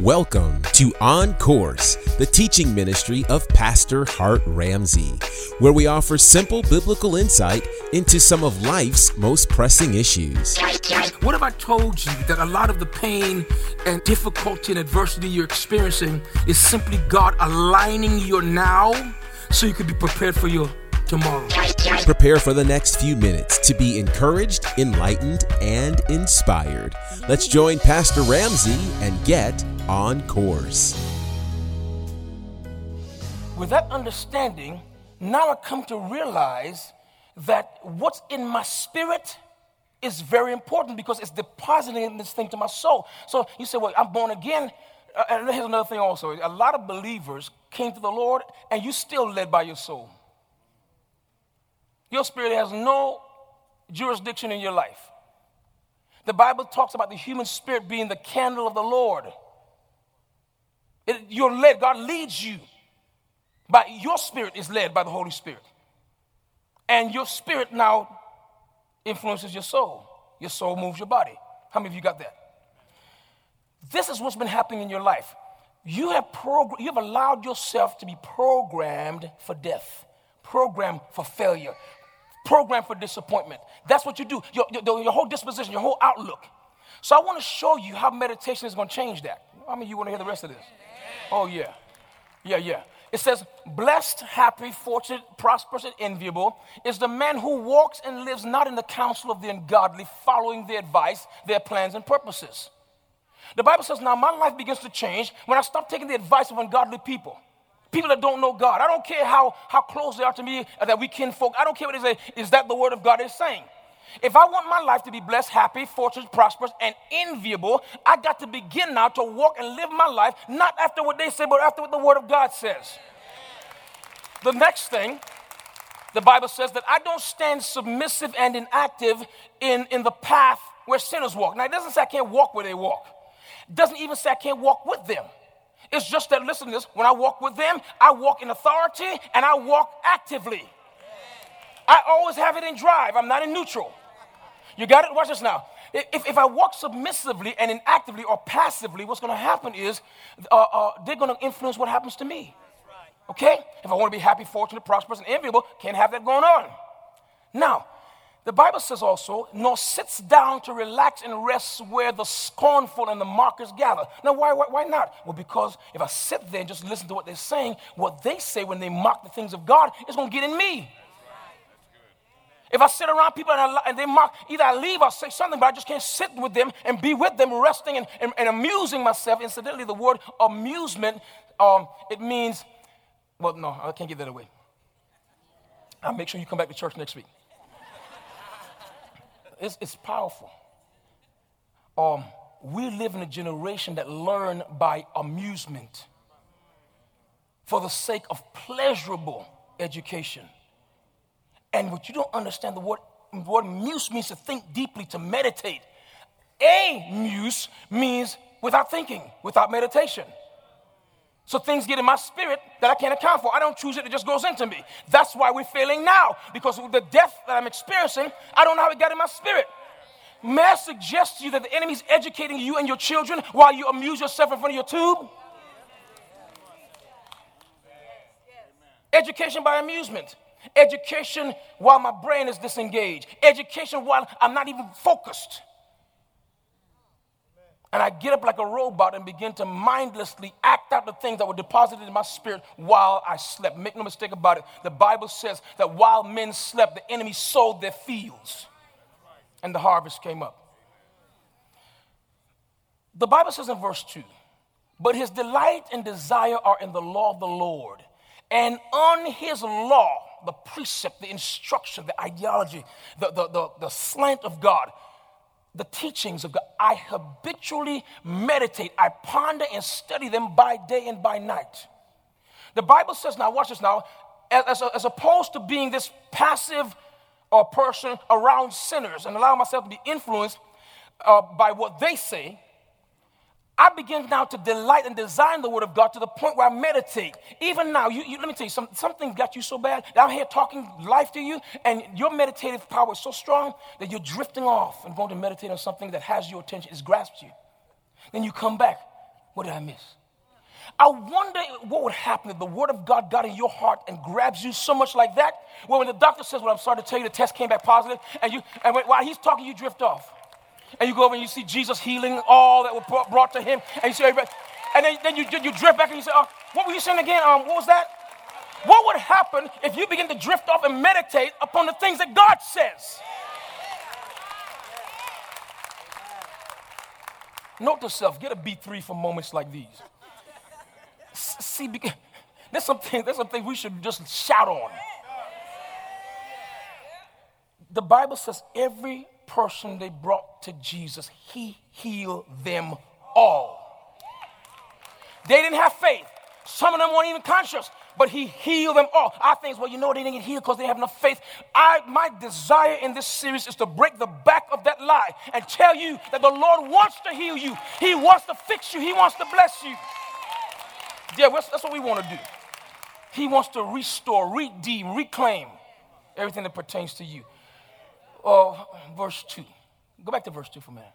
Welcome to On Course, the teaching ministry of Pastor Hart Ramsey, where we offer simple biblical insight into some of life's most pressing issues. What have I told you that a lot of the pain and difficulty and adversity you're experiencing is simply God aligning your now so you could be prepared for your tomorrow? Prepare for the next few minutes to be encouraged, enlightened, and inspired. Let's join Pastor Ramsey and get on course. With that understanding, now I come to realize that what's in my spirit is very important because it's depositing this thing to my soul. So you say, Well, I'm born again. Uh, and here's another thing also a lot of believers came to the Lord and you still led by your soul. Your spirit has no jurisdiction in your life. The Bible talks about the human spirit being the candle of the Lord. It, you're led, God leads you. But your spirit is led by the Holy Spirit. And your spirit now influences your soul. Your soul moves your body. How many of you got that? This is what's been happening in your life. You have, progr- you have allowed yourself to be programmed for death, programmed for failure, programmed for disappointment. That's what you do. Your, your, your whole disposition, your whole outlook. So I want to show you how meditation is going to change that. I mean, you want to hear the rest of this? Oh, yeah. Yeah, yeah. It says, blessed, happy, fortunate, prosperous, and enviable is the man who walks and lives not in the counsel of the ungodly, following their advice, their plans, and purposes. The Bible says, now my life begins to change when I stop taking the advice of ungodly people. People that don't know God. I don't care how, how close they are to me, uh, that we can folk. I don't care what they say. Is that the word of God is saying? If I want my life to be blessed, happy, fortunate, prosperous, and enviable, I got to begin now to walk and live my life not after what they say, but after what the Word of God says. The next thing, the Bible says that I don't stand submissive and inactive in, in the path where sinners walk. Now, it doesn't say I can't walk where they walk, it doesn't even say I can't walk with them. It's just that, listen to this, when I walk with them, I walk in authority and I walk actively. I always have it in drive, I'm not in neutral. You got it? Watch this now. If, if I walk submissively and inactively or passively, what's going to happen is uh, uh, they're going to influence what happens to me. Okay? If I want to be happy, fortunate, prosperous, and enviable, can't have that going on. Now, the Bible says also, nor sits down to relax and rest where the scornful and the mockers gather. Now, why, why, why not? Well, because if I sit there and just listen to what they're saying, what they say when they mock the things of God is going to get in me. If I sit around people and, I, and, they mock, either I leave or say something, but I just can't sit with them and be with them, resting and, and, and amusing myself. Incidentally, the word amusement, um, it means, well, no, I can't get that away. I'll make sure you come back to church next week. It's, it's powerful. Um, we live in a generation that learn by amusement for the sake of pleasurable education. And what you don't understand, the word, word muse means to think deeply, to meditate. A muse means without thinking, without meditation. So things get in my spirit that I can't account for. I don't choose it, it just goes into me. That's why we're failing now, because the death that I'm experiencing, I don't know how it got in my spirit. May I suggest to you that the enemy's educating you and your children while you amuse yourself in front of your tube? Education by amusement. Education while my brain is disengaged. Education while I'm not even focused. And I get up like a robot and begin to mindlessly act out the things that were deposited in my spirit while I slept. Make no mistake about it. The Bible says that while men slept, the enemy sowed their fields and the harvest came up. The Bible says in verse 2 But his delight and desire are in the law of the Lord, and on his law, the precept, the instruction, the ideology, the, the, the, the slant of God, the teachings of God. I habitually meditate, I ponder and study them by day and by night. The Bible says, now watch this now, as, as, opposed to being this passive or person around sinners and allow myself to be influenced uh, by what they say, I begin now to delight and design the Word of God to the point where I meditate. Even now, you, you, let me tell you, some, something got you so bad that I'm here talking life to you, and your meditative power is so strong that you're drifting off and going to meditate on something that has your attention, has grasped you. Then you come back. What did I miss? I wonder what would happen if the word of God got in your heart and grabs you so much like that. Well, when the doctor says, Well, I'm sorry to tell you the test came back positive, and you and while he's talking, you drift off. And you go over and you see Jesus healing all that were brought to him, and you see everybody, and then, then you, you drift back and you say, oh, what were you saying again? Um, what was that? What would happen if you begin to drift off and meditate upon the things that God says? Note to self, get a B3 for moments like these. See, there's something, there's something we should just shout on. The Bible says every person they brought to Jesus, he healed them all. They didn't have faith. Some of them weren't even conscious, but he healed them all. I think, well, you know, they didn't get healed because they have enough faith. I, my desire in this series is to break the back of that lie and tell you that the Lord wants to heal you. He wants to fix you. He wants to bless you. Yeah, that's what we want to do. He wants to restore, redeem, reclaim everything that pertains to you. Uh, verse 2. Go back to verse 2 for a minute.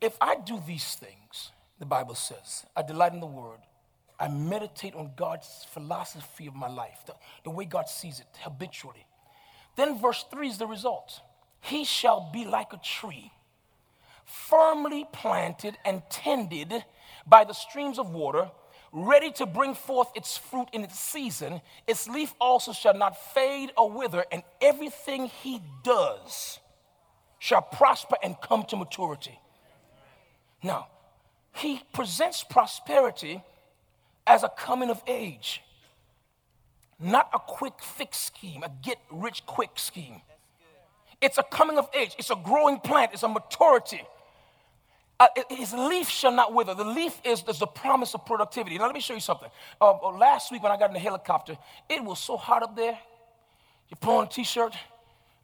If I do these things, the Bible says, I delight in the word, I meditate on God's philosophy of my life, the, the way God sees it habitually. Then verse 3 is the result. He shall be like a tree, firmly planted and tended by the streams of water, ready to bring forth its fruit in its season. Its leaf also shall not fade or wither, and everything he does shall prosper and come to maturity. Now, he presents prosperity as a coming of age, not a quick fix scheme, a get rich quick scheme. It's a coming of age, it's a growing plant, it's a maturity. Uh, his leaf shall not wither. The leaf is, is the promise of productivity. Now, let me show you something. Uh, uh last week, when I got in the helicopter, it was so hot up there. You put on a t shirt,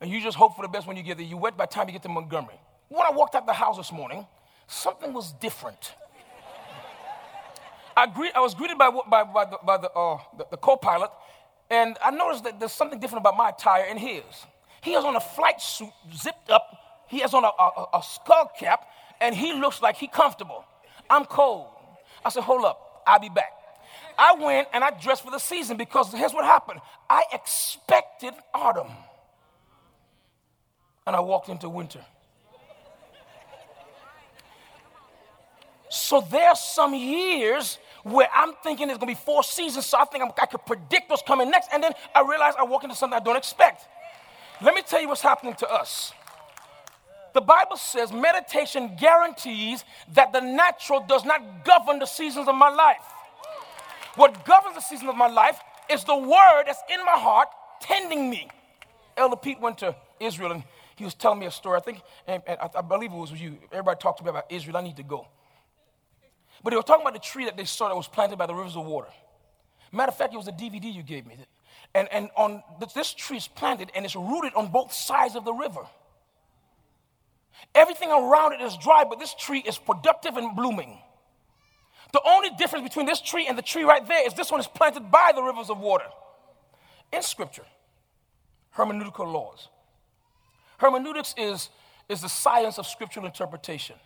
and you just hope for the best when you get there. You wet by the time you get to Montgomery. When I walked out the house this morning, something was different. I, greet, I was greeted by, by, by the, by the, uh, the, the co-pilot, and I noticed that there's something different about my attire and his. He has on a flight suit, zipped up. He has on a, a, a skull cap, and he looks like he comfortable. I'm cold. I said, hold up, I'll be back. I went and I dressed for the season because here's what happened. I expected autumn. And I walked into winter. So there's some years where I'm thinking there's gonna be four seasons, so I think I'm, i could predict what's coming next, and then I realize I walk into something I don't expect. Let me tell you what's happening to us. The Bible says meditation guarantees that the natural does not govern the seasons of my life. What governs the season of my life is the word that's in my heart tending me. Elder Pete went to Israel and he was telling me a story. I think, and, and I, I believe it was with you. Everybody talked to me about Israel. I need to go. But they were talking about the tree that they saw that was planted by the rivers of water. Matter of fact, it was a DVD you gave me. And, and on this tree is planted and it's rooted on both sides of the river. Everything around it is dry, but this tree is productive and blooming. The only difference between this tree and the tree right there is this one is planted by the rivers of water. In scripture, hermeneutical laws. Hermeneutics is, is the science of scriptural interpretation.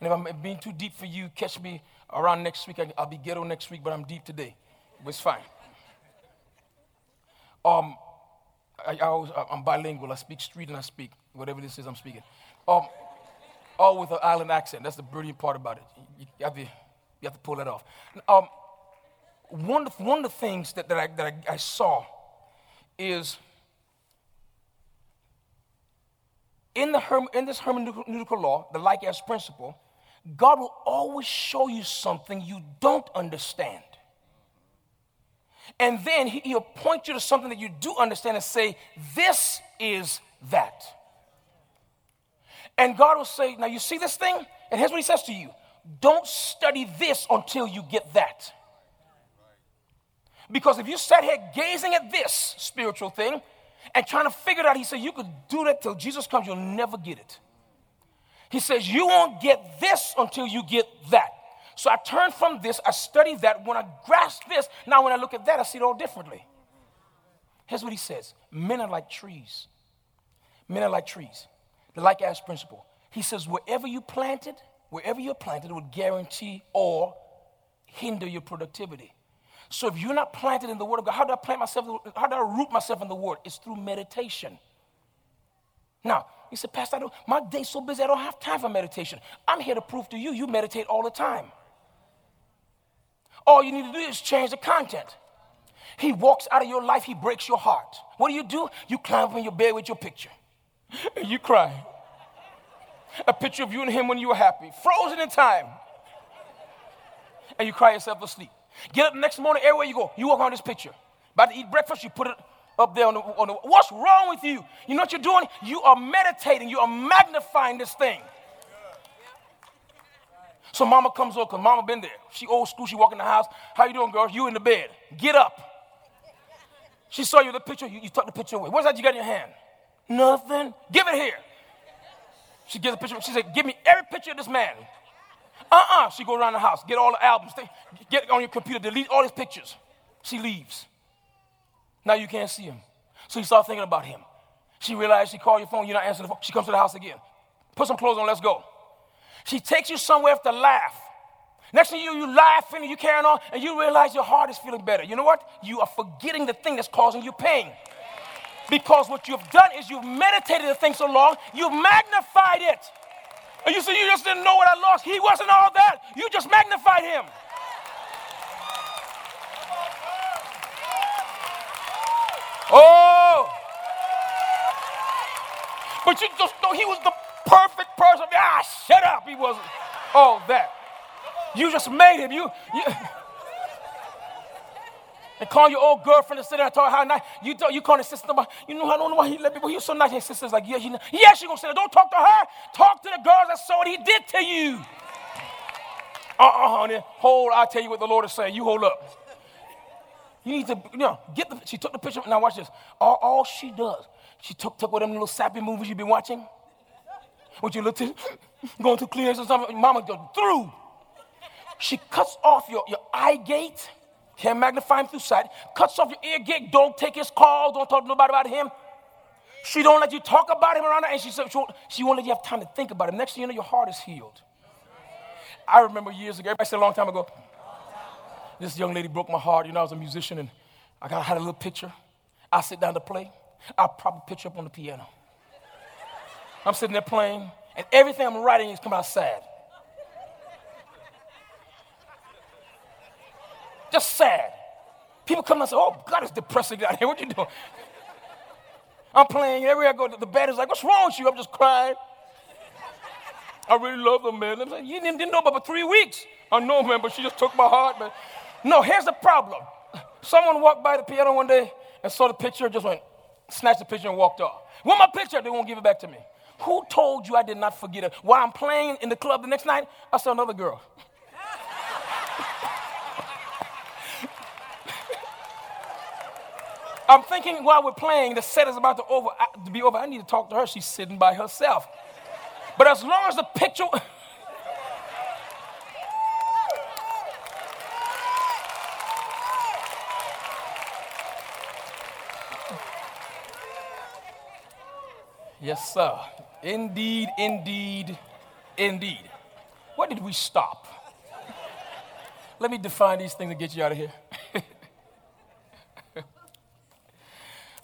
And if I'm being too deep for you, catch me around next week. I'll be ghetto next week, but I'm deep today. It's fine. Um, I, I am bilingual. I speak street and I speak whatever this is I'm speaking. Um, all with an island accent. That's the brilliant part about it. You, you, have, to, you have to pull that off. Um, one, of, one of the things that, that, I, that I, I saw is in, the herm, in this hermeneutical law, the like as principle, God will always show you something you don't understand. And then he'll point you to something that you do understand and say, This is that. And God will say, Now you see this thing? And here's what he says to you Don't study this until you get that. Because if you sat here gazing at this spiritual thing and trying to figure it out, he said, You could do that till Jesus comes, you'll never get it. He says, You won't get this until you get that. So I turn from this, I study that. When I grasp this, now when I look at that, I see it all differently. Here's what he says Men are like trees. Men are like trees. The like as principle. He says, Wherever you planted, wherever you're planted, it will guarantee or hinder your productivity. So if you're not planted in the Word of God, how do I plant myself? How do I root myself in the Word? It's through meditation. Now, you said, Pastor, my day's so busy, I don't have time for meditation. I'm here to prove to you, you meditate all the time. All you need to do is change the content. He walks out of your life, he breaks your heart. What do you do? You climb up in your bed with your picture. And you cry. A picture of you and him when you were happy, frozen in time. And you cry yourself to sleep. Get up the next morning, everywhere you go, you walk on this picture. About to eat breakfast, you put it up there on the, on the. What's wrong with you? You know what you're doing? You are meditating, you are magnifying this thing. So mama comes over, because mama been there. She old school, she walk in the house. How you doing, girl? You in the bed. Get up. She saw you the picture, you, you took the picture away. What's that you got in your hand? Nothing. Give it here. She gives a picture. She said, Give me every picture of this man. Uh uh She go around the house, get all the albums, get on your computer, delete all his pictures. She leaves. Now you can't see him. So you start thinking about him. She realized she called your phone, you're not answering the phone. She comes to the house again. Put some clothes on, let's go. She takes you somewhere to laugh. Next thing you, you laughing and you carrying on, and you realize your heart is feeling better. You know what? You are forgetting the thing that's causing you pain. Because what you've done is you've meditated the thing so long, you've magnified it. And you say, You just didn't know what I lost. He wasn't all that. You just magnified him. Oh! But you just know he was the perfect person. Ah, shut up. He wasn't all that. You just made him. You, you and call your old girlfriend and sit there and tell her how nice you you call his sister. You know I don't know why he let me. He was so nice. His sister's like, yeah, she, yeah, she gonna there. Don't talk to her. Talk to the girls that saw what he did to you. Uh-uh, honey. Hold. I'll tell you what the Lord is saying. You hold up. You need to, you know, get the. She took the picture. Now watch this. All, all she does, she took took one of them little sappy movies you've been watching. What you look to, going to cleaners or something. Mama goes through. She cuts off your, your eye gate, can't magnify him through sight, cuts off your ear gig. don't take his calls, don't talk to nobody about him. She don't let you talk about him around her, and she said she won't, she won't let you have time to think about him. Next thing you know, your heart is healed. I remember years ago, everybody said a long time ago, this young lady broke my heart. You know, I was a musician and I got had a little picture. I sit down to play. I prop a picture up on the piano. I'm sitting there playing, and everything I'm writing is coming out sad. Just sad. People come and say, Oh, God, it's depressing down here. What you doing? I'm playing. Everywhere I go, the band is like, What's wrong with you? I'm just crying. I really love the man. I'm like, You didn't, didn't know about for three weeks. I know, man, but she just took my heart, man. No, here's the problem. Someone walked by the piano one day and saw the picture, just went, snatched the picture and walked off. Want my picture? They won't give it back to me. Who told you I did not forget it? While I'm playing in the club the next night, I saw another girl. I'm thinking while we're playing, the set is about to, over, to be over. I need to talk to her. She's sitting by herself. But as long as the picture. yes, sir. Indeed, indeed, indeed. Where did we stop? Let me define these things and get you out of here.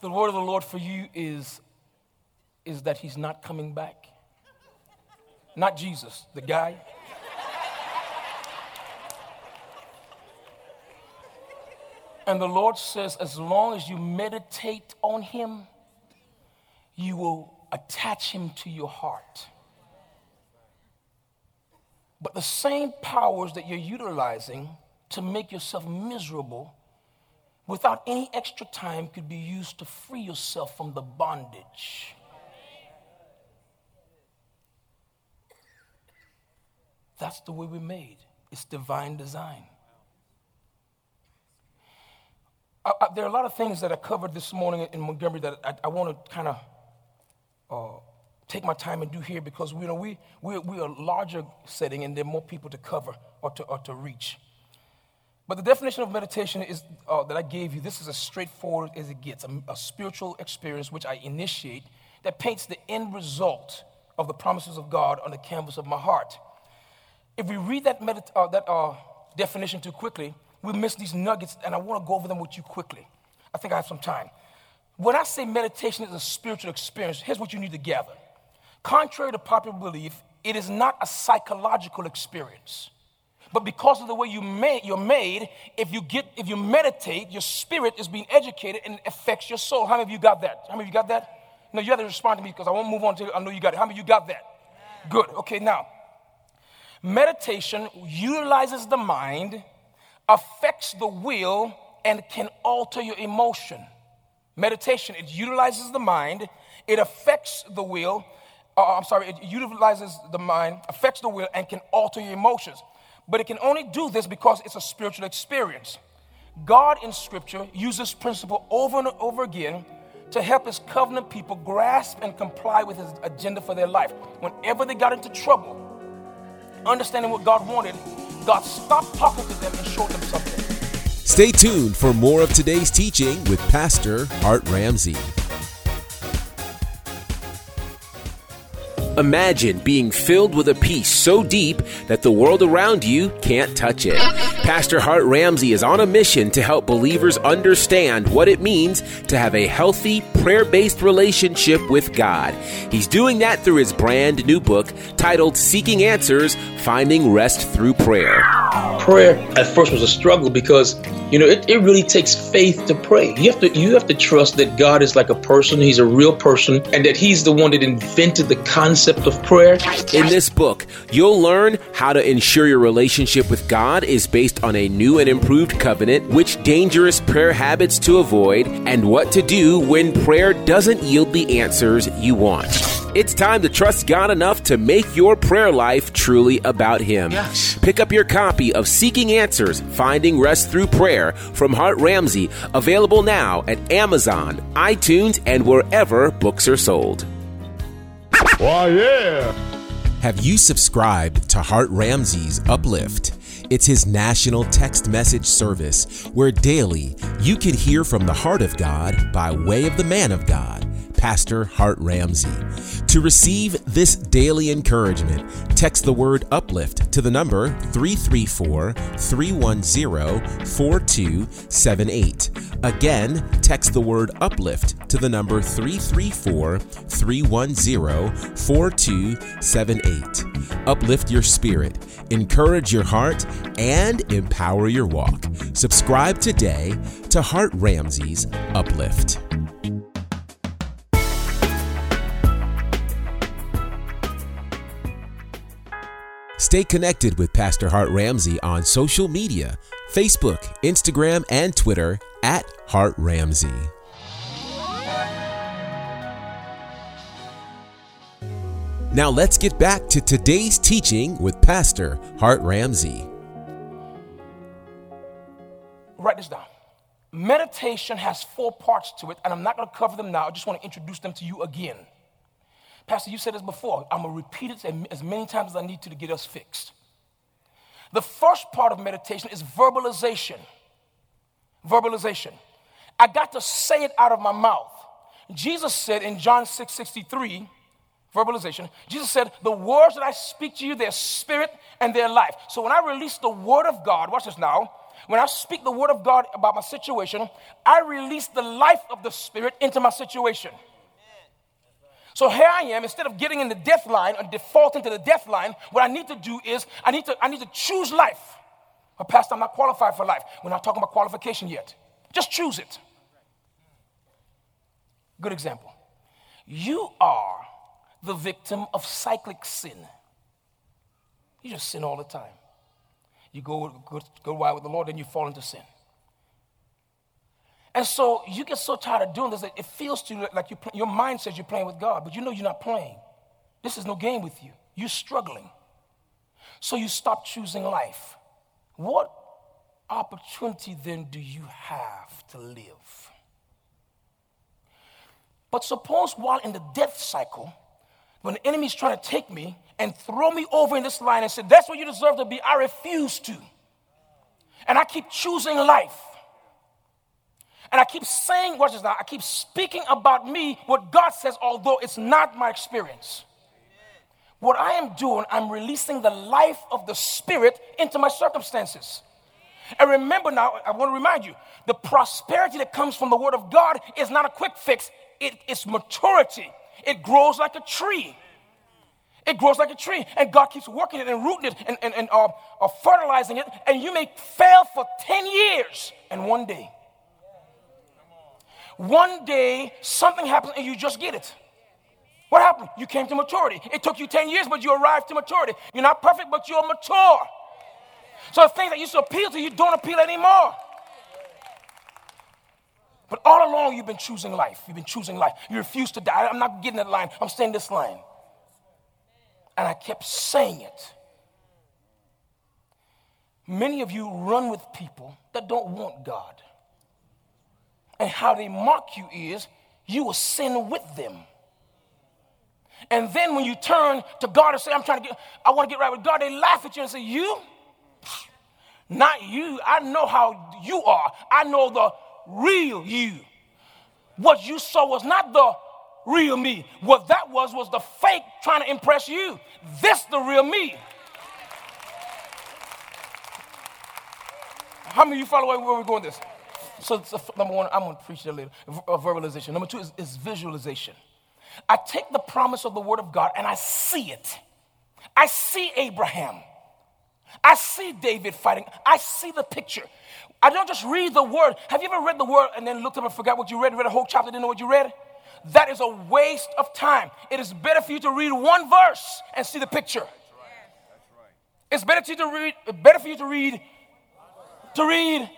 the word of the Lord for you is, is that he's not coming back. Not Jesus, the guy. And the Lord says, as long as you meditate on him, you will attach him to your heart. But the same powers that you're utilizing to make yourself miserable without any extra time could be used to free yourself from the bondage. That's the way we're made. It's divine design. I, I, there are a lot of things that I covered this morning in Montgomery that I, I want to kind of uh, take my time and do here because you know, we, we, we are a larger setting and there are more people to cover or to, or to reach. But the definition of meditation is uh, that I gave you. This is as straightforward as it gets. A, a, spiritual experience which I initiate that paints the end result of the promises of God on the canvas of my heart. If we read that, medit- uh, that uh, definition too quickly, we miss these nuggets, and I want to go over them with you quickly. I think I have some time. When I say meditation is a spiritual experience, here's what you need to gather. Contrary to popular belief, it is not a psychological experience. But because of the way you made, you're made, if you get, if you meditate, your spirit is being educated and affects your soul. How many of you got that? How many of you got that? No, you have to respond to me because I won't move on to. I know you got it. How many of you got that? Good. Okay. Now, meditation utilizes the mind, affects the will, and can alter your emotion. Meditation it utilizes the mind, it affects the will. Uh, I'm sorry, it utilizes the mind, affects the will, and can alter your emotions. But it can only do this because it's a spiritual experience. God in Scripture uses principle over and over again to help His covenant people grasp and comply with His agenda for their life. Whenever they got into trouble, understanding what God wanted, God stopped talking to them and showed them something. Stay tuned for more of today's teaching with Pastor Hart Ramsey. Imagine being filled with a peace so deep that the world around you can't touch it. Pastor Hart Ramsey is on a mission to help believers understand what it means to have a healthy, prayer based relationship with God. He's doing that through his brand new book titled Seeking Answers Finding Rest Through Prayer. Prayer at first was a struggle because you know it, it really takes faith to pray. You have to you have to trust that God is like a person, he's a real person, and that he's the one that invented the concept of prayer. In this book, you'll learn how to ensure your relationship with God is based on a new and improved covenant, which dangerous prayer habits to avoid, and what to do when prayer doesn't yield the answers you want. It's time to trust God enough to make your prayer life truly about Him. Yes. Pick up your copy of Seeking Answers Finding Rest Through Prayer from Hart Ramsey, available now at Amazon, iTunes, and wherever books are sold. Why, yeah. Have you subscribed to Hart Ramsey's Uplift? It's his national text message service where daily you can hear from the heart of God by way of the man of God. Pastor Hart Ramsey. To receive this daily encouragement, text the word uplift to the number 334 310 4278. Again, text the word uplift to the number 334 310 4278. Uplift your spirit, encourage your heart, and empower your walk. Subscribe today to Hart Ramsey's Uplift. Stay connected with Pastor Hart Ramsey on social media Facebook, Instagram, and Twitter at Hart Ramsey. Now let's get back to today's teaching with Pastor Hart Ramsey. Write this down. Meditation has four parts to it, and I'm not going to cover them now. I just want to introduce them to you again. Pastor, you said this before. I'm going to repeat it as many times as I need to to get us fixed. The first part of meditation is verbalization. Verbalization. I got to say it out of my mouth. Jesus said in John 6 63, verbalization, Jesus said, The words that I speak to you, they're spirit and their life. So when I release the word of God, watch this now. When I speak the word of God about my situation, I release the life of the spirit into my situation. So here I am, instead of getting in the death line or defaulting to the death line, what I need to do is I need to, I need to choose life. But Pastor, I'm not qualified for life. We're not talking about qualification yet. Just choose it. Good example. You are the victim of cyclic sin. You just sin all the time. You go, go, go wild with the Lord, then you fall into sin. And so you get so tired of doing this that it feels to you like you your mind says you're playing with God, but you know you're not playing. This is no game with you. You're struggling. So you stop choosing life. What opportunity then do you have to live? But suppose while in the death cycle, when the enemy's trying to take me and throw me over in this line and say, That's what you deserve to be, I refuse to. And I keep choosing life. And I keep saying, watch this now, I keep speaking about me, what God says, although it's not my experience. What I am doing, I'm releasing the life of the Spirit into my circumstances. And remember now, I want to remind you the prosperity that comes from the Word of God is not a quick fix, it's maturity. It grows like a tree. It grows like a tree, and God keeps working it and rooting it and, and, and uh, uh, fertilizing it. And you may fail for 10 years, and one day, one day, something happens and you just get it. What happened? You came to maturity. It took you 10 years, but you arrived to maturity. You're not perfect, but you're mature. So the things that used to appeal to you don't appeal anymore. But all along, you've been choosing life. You've been choosing life. You refuse to die. I'm not getting that line. I'm saying this line. And I kept saying it. Many of you run with people that don't want God. And how they mock you is you will sin with them. And then when you turn to God and say, I'm trying to get, I want to get right with God, they laugh at you and say, You? Not you. I know how you are. I know the real you. What you saw was not the real me. What that was was the fake trying to impress you. This the real me. How many of you follow where we're going this? So, so number one, I'm going to preach that later. Verbalization. Number two is, is visualization. I take the promise of the Word of God and I see it. I see Abraham. I see David fighting. I see the picture. I don't just read the word. Have you ever read the word and then looked up and forgot what you read, read a whole chapter, didn't know what you read? That is a waste of time. It is better for you to read one verse and see the picture. That's right. It's better for you to read, better for you to read, to read,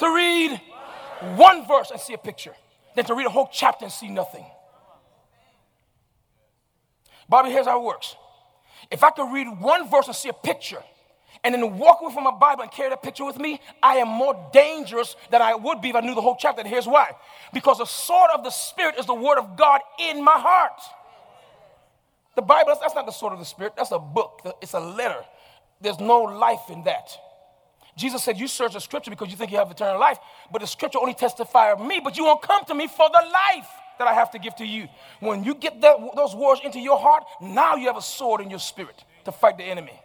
to read one verse and see a picture than to read a whole chapter and see nothing. Bobby, here's how it works. If I could read one verse and see a picture, and then walk away from my Bible and carry that picture with me, I am more dangerous than I would be if I knew the whole chapter. And here's why because the sword of the Spirit is the word of God in my heart. The Bible, that's not the sword of the Spirit, that's a book, it's a letter. There's no life in that. Jesus said, You search the scripture because you think you have eternal life, but the scripture only testifies of me, but you won't come to me for the life that I have to give to you. When you get that, those words into your heart, now you have a sword in your spirit to fight the enemy.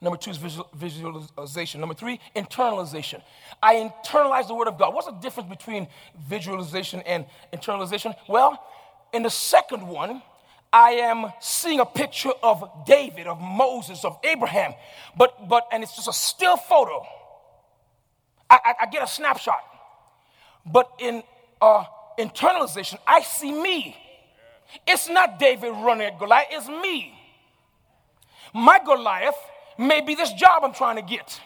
Number two is visual, visualization. Number three, internalization. I internalize the Word of God. What's the difference between visualization and internalization? Well, in the second one, I am seeing a picture of David, of Moses, of Abraham, but but and it's just a still photo. I, I, I get a snapshot, but in uh, internalization, I see me. It's not David running at Goliath; it's me. My Goliath may be this job I'm trying to get.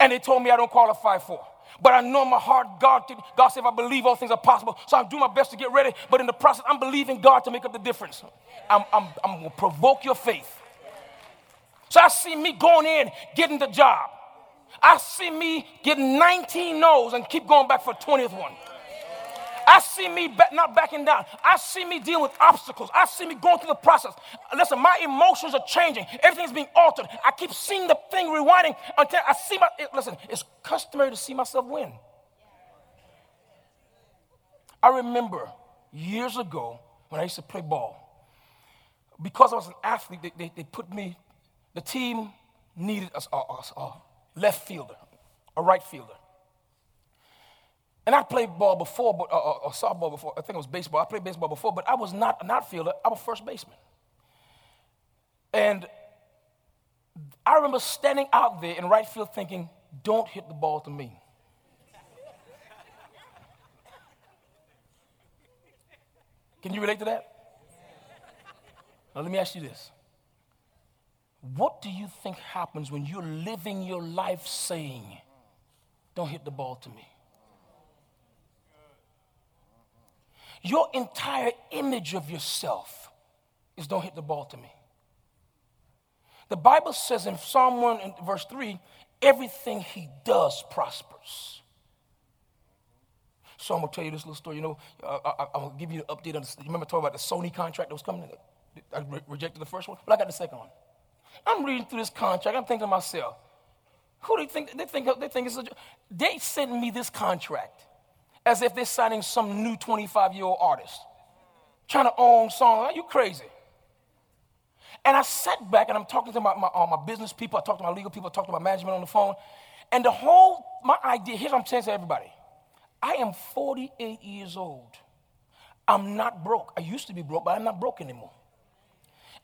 And they told me I don't qualify for. But I know in my heart, God, God said, if I believe all things are possible. So I'm doing my best to get ready. But in the process, I'm believing God to make up the difference. I'm, I'm, I'm going to provoke your faith. So I see me going in, getting the job. I see me getting 19 no's and keep going back for 20th one. I see me not backing down. I see me dealing with obstacles. I see me going through the process. Listen, my emotions are changing. Everything's being altered. I keep seeing the thing rewinding until I see my. It, listen, it's customary to see myself win. I remember years ago when I used to play ball. Because I was an athlete, they, they, they put me, the team needed a, a, a, a left fielder, a right fielder. And I played ball before, but, uh, uh, uh, softball before. I think it was baseball. I played baseball before, but I was not an outfielder. I was first baseman. And I remember standing out there in right field thinking, don't hit the ball to me. Can you relate to that? Now, let me ask you this. What do you think happens when you're living your life saying, don't hit the ball to me? Your entire image of yourself is don't hit the ball to me. The Bible says in Psalm 1 and verse 3, everything he does prospers. So I'm gonna tell you this little story. You know, uh, I, am gonna give you an update on. The, you remember talking about the Sony contract that was coming? I re- rejected the first one, but I got the second one. I'm reading through this contract. I'm thinking to myself, who do they think? They think they think it's a. They sent me this contract as if they're signing some new 25 year old artist trying to own songs. Are you crazy? And I sat back and I'm talking to my, my, uh, my business people, I talked to my legal people, I talked to my management on the phone. And the whole, my idea, here's what I'm saying to everybody I am 48 years old. I'm not broke. I used to be broke, but I'm not broke anymore.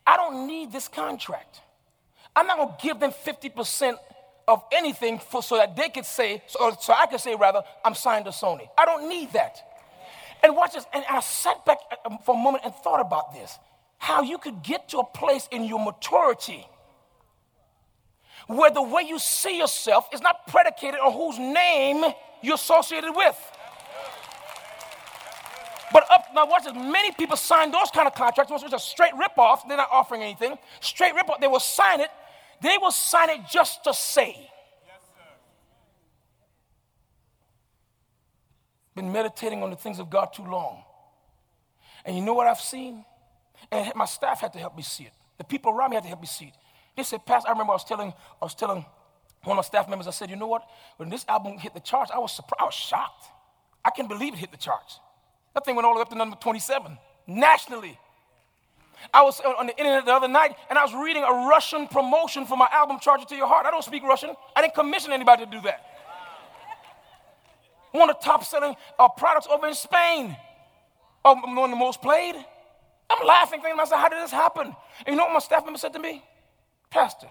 I don't need this contract. I'm not gonna give them 50% of anything for, so that they could say, so, so I could say rather, I'm signed to Sony. I don't need that. And watch this. And I sat back uh, for a moment and thought about this how you could get to a place in your maturity where the way you see yourself is not predicated on whose name you're associated with. But up now, watch this. Many people sign those kind of contracts, which is a straight ripoff. They're not offering anything. Straight ripoff. They will sign it. They will sign it just to say. Been meditating on the things of God too long. And you know what I've seen? And my staff had to help me see it. The people around me had to help me see it. They said, Pastor, I remember I was telling, I was telling one of my staff members, I said, you know what? When this album hit the charts, I was surprised, I was shocked. I can't believe it hit the charts. That thing went all the way up to number 27, nationally. I was on the internet the other night and I was reading a Russian promotion for my album, Charge It to Your Heart. I don't speak Russian. I didn't commission anybody to do that. One of the top selling uh, products over in Spain. Oh, one of the most played. I'm laughing, thinking to myself, how did this happen? And you know what my staff member said to me? Pastor,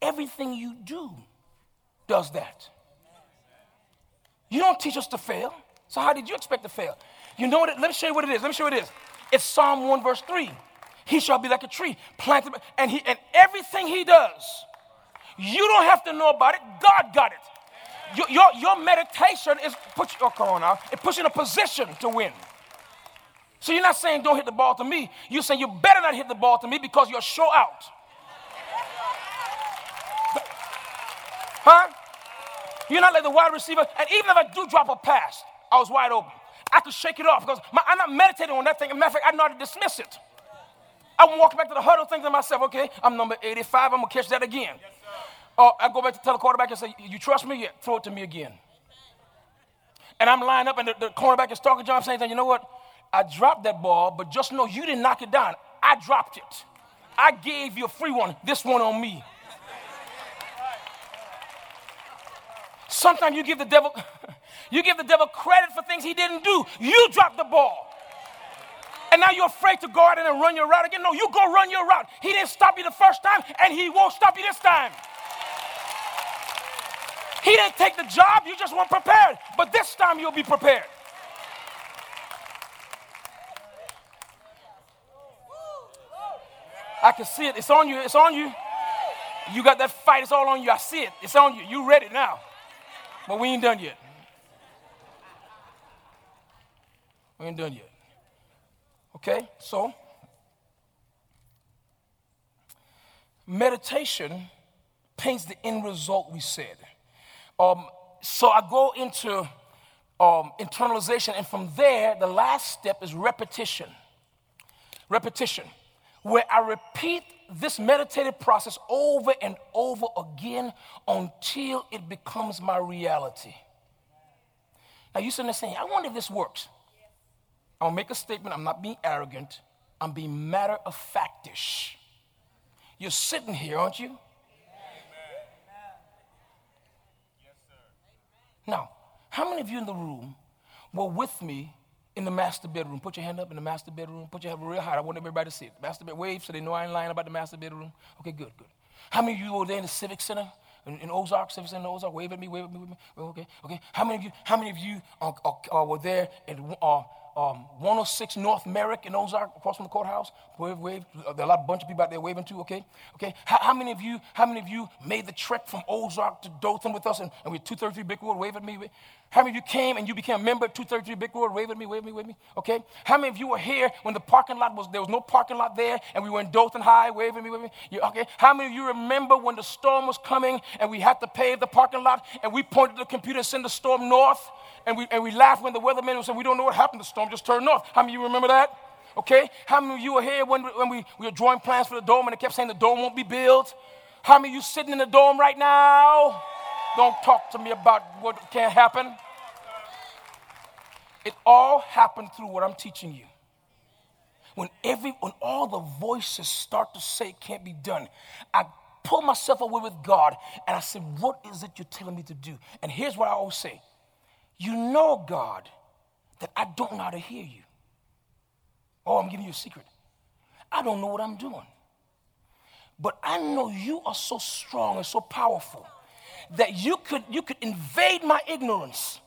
everything you do does that. You don't teach us to fail. So how did you expect to fail? You know what? It, let me show you what it is. Let me show you what it is. It's Psalm 1, verse 3. He shall be like a tree planted, and he and everything he does, you don't have to know about it. God got it. Your, your, your meditation is put you, oh, it puts you in a position to win. So you're not saying don't hit the ball to me. You're saying you better not hit the ball to me because you're show out. Huh? You're not like the wide receiver. And even if I do drop a pass, I was wide open. I could shake it off because my, I'm not meditating on that thing. Matter of fact, I know how to dismiss it. I'm walking back to the huddle thinking to myself, okay, I'm number 85. I'm going to catch that again. Yes, uh, I go back to tell the quarterback and say, You trust me? Yeah, throw it to me again. And I'm lying up, and the, the cornerback is talking to John saying, You know what? I dropped that ball, but just know you didn't knock it down. I dropped it. I gave you a free one, this one on me. Sometimes you give the devil you give the devil credit for things he didn't do. You dropped the ball. And now you're afraid to go out and run your route again. No, you go run your route. He didn't stop you the first time, and he won't stop you this time. He didn't take the job, you just weren't prepared. But this time you'll be prepared. I can see it. It's on you. It's on you. You got that fight. It's all on you. I see it. It's on you. You ready now. But we ain't done yet. We ain't done yet. Okay? So, meditation paints the end result we said. Um, so I go into um, internalization, and from there, the last step is repetition. Repetition, where I repeat this meditative process over and over again until it becomes my reality. Now, you there saying, I wonder if this works. I'll make a statement. I'm not being arrogant, I'm being matter of factish. You're sitting here, aren't you? Now, how many of you in the room were with me in the master bedroom? Put your hand up in the master bedroom. Put your hand real high. I want everybody to see it. Master bed, wave so they know I ain't lying about the master bedroom. Okay, good, good. How many of you were there in the Civic Center? In, in Ozark, Civic Center, Ozark, wave at me, wave at me, wave at me. Okay, okay. How many of you? How many of you uh, uh, uh, were there in uh, um, 106 North Merrick in Ozark, across from the courthouse. Wave, wave. There are a lot, of bunch of people out there waving too. Okay, okay. How, how, many of you? How many of you made the trek from Ozark to Dothan with us, and, and we're 233 Bickwood? Wave at me. How many of you came and you became a member at 233 Big Bickwood? Wave at me, wave at me, wave at me. Okay. How many of you were here when the parking lot was there was no parking lot there, and we were in Dothan High? Wave at me, wave at me. You, okay. How many of you remember when the storm was coming and we had to pave the parking lot, and we pointed the computer and sent the storm north? and we, and we laughed when the weatherman said, We don't know what happened. The storm just turned north. How many of you remember that? Okay? How many of you were here when, when we, we were drawing plans for the dome and they kept saying the dome won't be built? How many of you sitting in the dome right now? Don't talk to me about what can't happen. It all happened through what I'm teaching you. when every when all the voices start to say it can't be done, I pull myself away with God and I say, What is it you're telling me to do? And here's what I always say You know, God, that I don't know how to hear you. Oh, I'm giving you a secret. I don't know what I'm doing. But I know you are so strong and so powerful that you could, you could invade my ignorance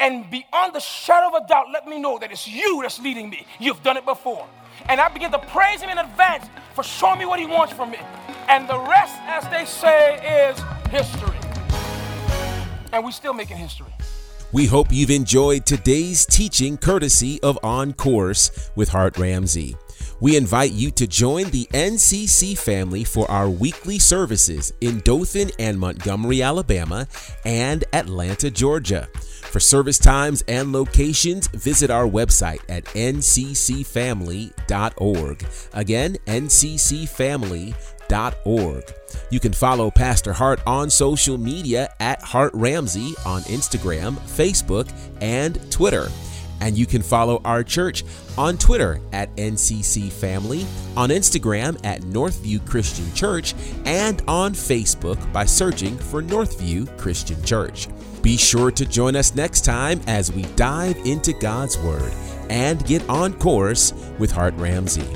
and beyond the shadow of a doubt, let me know that it's you that's leading me. You've done it before. And I begin to praise him in advance for showing me what he wants from me. And the rest, as they say, is history. And we're still making history. We hope you've enjoyed today's teaching courtesy of On Course with Hart Ramsey. We invite you to join the NCC family for our weekly services in Dothan and Montgomery, Alabama, and Atlanta, Georgia. For service times and locations, visit our website at nccfamily.org. Again, nccfamily.org. You can follow Pastor Hart on social media at Hart Ramsey on Instagram, Facebook, and Twitter. And you can follow our church on Twitter at NCC Family, on Instagram at Northview Christian Church, and on Facebook by searching for Northview Christian Church. Be sure to join us next time as we dive into God's Word and get on course with Hart Ramsey.